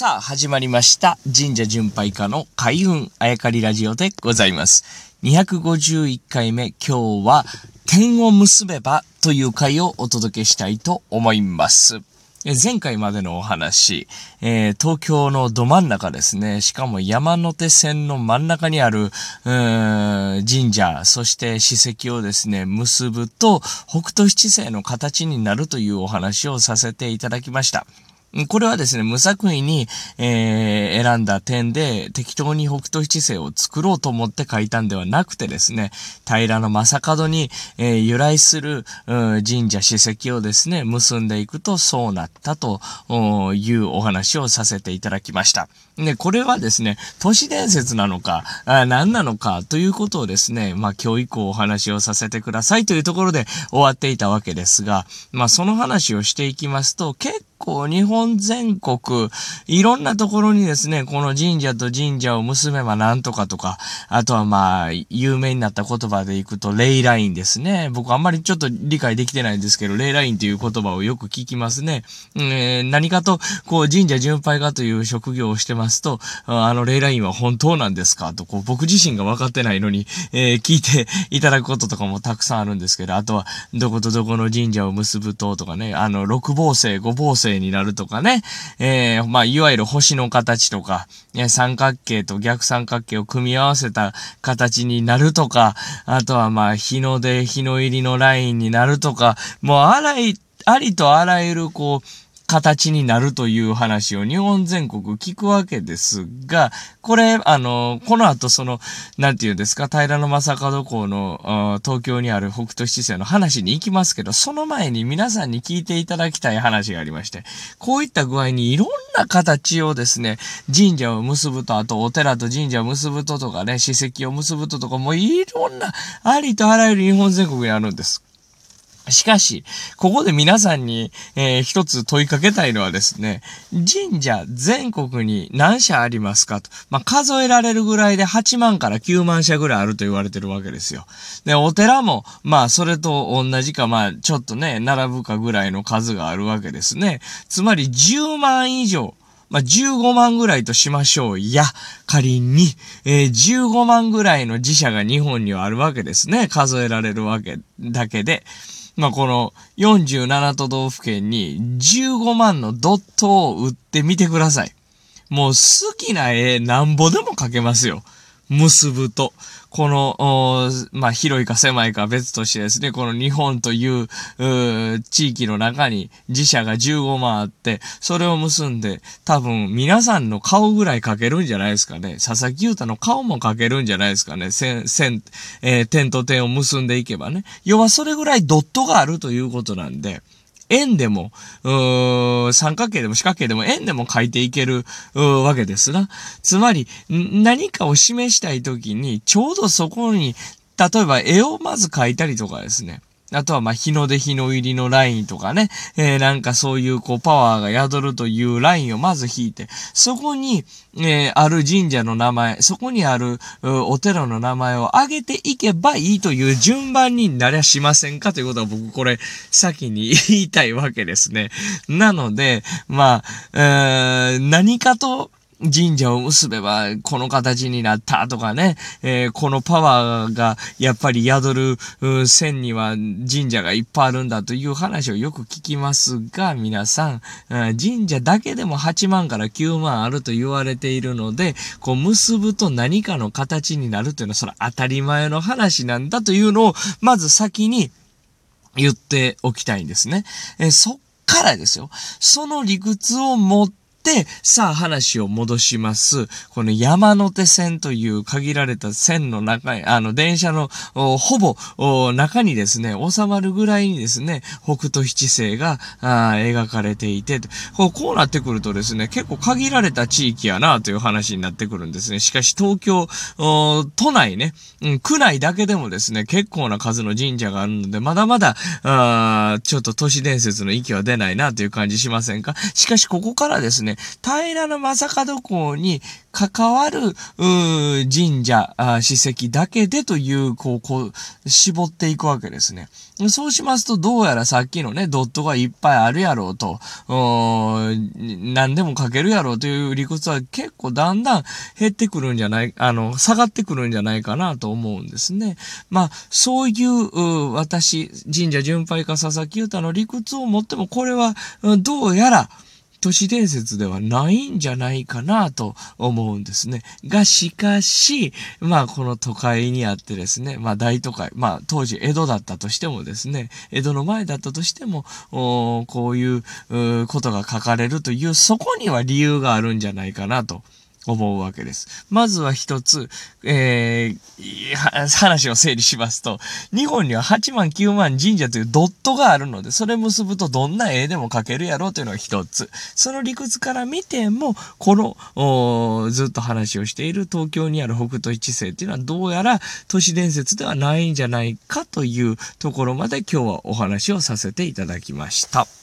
さあ、始まりました。神社巡拝家の開運あやかりラジオでございます。251回目、今日は、点を結べばという回をお届けしたいと思います。前回までのお話、えー、東京のど真ん中ですね、しかも山手線の真ん中にある、神社、そして史跡をですね、結ぶと、北斗七星の形になるというお話をさせていただきました。これはですね、無作為に、えー、選んだ点で適当に北斗七星を作ろうと思って書いたんではなくてですね、平の正門に、えー、由来する神社史跡をですね、結んでいくとそうなったというお話をさせていただきました。で、これはですね、都市伝説なのか、あ何なのかということをですね、まあ今日以降お話をさせてくださいというところで終わっていたわけですが、まあその話をしていきますと、結構日本全国、いろんなところにですね、この神社と神社を結べばなんとかとか、あとはまあ、有名になった言葉でいくと、レイラインですね。僕あんまりちょっと理解できてないんですけど、レイラインという言葉をよく聞きますね。えー、何かと、こう、神社巡拝家という職業をしてますと、あのレイラインは本当なんですか？と、こう、僕自身が分かってないのに、えー、聞いていただくこととかもたくさんあるんですけど、あとは、どことどこの神社を結ぶととかね、あの、六芒星、五芒星星になるとかね、えー、まあ、いわゆる星の形とか、三角形と逆三角形を組み合わせた形になるとか、あとはまあ、日の出、日の入りのラインになるとか、もうあらい、ありとあらゆるこう、形になるという話を日本全国聞くわけですが、これ、あの、この後その、なんて言うんですか、平野正門港の東京にある北斗七星の話に行きますけど、その前に皆さんに聞いていただきたい話がありまして、こういった具合にいろんな形をですね、神社を結ぶと、あとお寺と神社を結ぶととかね、史跡を結ぶととか、もういろんな、ありとあらゆる日本全国にあるんです。しかし、ここで皆さんに、えー、一つ問いかけたいのはですね、神社全国に何社ありますかと。まあ、数えられるぐらいで8万から9万社ぐらいあると言われてるわけですよ。で、お寺も、まあ、それと同じか、まあ、ちょっとね、並ぶかぐらいの数があるわけですね。つまり10万以上。まあ、15万ぐらいとしましょう。いや、仮に、えー、15万ぐらいの自社が日本にはあるわけですね。数えられるわけだけで。まあ、この47都道府県に15万のドットを売ってみてください。もう好きな絵なんぼでも描けますよ。結ぶと。この、まあ、広いか狭いか別としてですね、この日本という、う地域の中に自社が15万あって、それを結んで、多分皆さんの顔ぐらい描けるんじゃないですかね。佐々木優太の顔も描けるんじゃないですかね。線、線、えー、点と点を結んでいけばね。要はそれぐらいドットがあるということなんで、円でも、う三角形でも四角形でも円でも書いていけるわけですな。つまり、何かを示したいときに、ちょうどそこに、例えば絵をまず描いたりとかですね。あとは、ま、日の出日の入りのラインとかね、えー、なんかそういう、こう、パワーが宿るというラインをまず引いて、そこに、えー、ある神社の名前、そこにある、お寺の名前を挙げていけばいいという順番になりゃしませんかということは僕、これ、先に言いたいわけですね。なので、まあ、えー、何かと、神社を結べばこの形になったとかね、えー、このパワーがやっぱり宿る線には神社がいっぱいあるんだという話をよく聞きますが、皆さん、神社だけでも8万から9万あると言われているので、こう結ぶと何かの形になるというのはそれ当たり前の話なんだというのを、まず先に言っておきたいんですね。えー、そっからですよ。その理屈を持って、さあ話を戻します。この山手線という限られた線の中に、あの電車のほぼ中にですね、収まるぐらいにですね、北斗七星が描かれていてこう、こうなってくるとですね、結構限られた地域やなという話になってくるんですね。しかし東京都内ね、うん、区内だけでもですね、結構な数の神社があるので、まだまだ、あちょっと都市伝説の域は出ないなという感じしませんか？しかしここからですね、平の正門公に関わる、神社、史跡だけでという、こう、こう、絞っていくわけですね。そうしますと、どうやらさっきのね、ドットがいっぱいあるやろうと、何でも書けるやろうという理屈は結構だんだん減ってくるんじゃない、あの、下がってくるんじゃないかなと思うんですね。まあ、そういう、私、神社巡拝家佐々木歌の理屈を持っても、これは、どうやら、都市伝説ではないんじゃないかなと思うんですね。が、しかし、まあ、この都会にあってですね、まあ、大都会、まあ、当時江戸だったとしてもですね、江戸の前だったとしても、こういうことが書かれるという、そこには理由があるんじゃないかなと。思うわけです。まずは一つ、えー、話を整理しますと、日本には8万9万神社というドットがあるので、それ結ぶとどんな絵でも描けるやろうというのが一つ。その理屈から見ても、この、ずっと話をしている東京にある北斗一星っていうのはどうやら都市伝説ではないんじゃないかというところまで今日はお話をさせていただきました。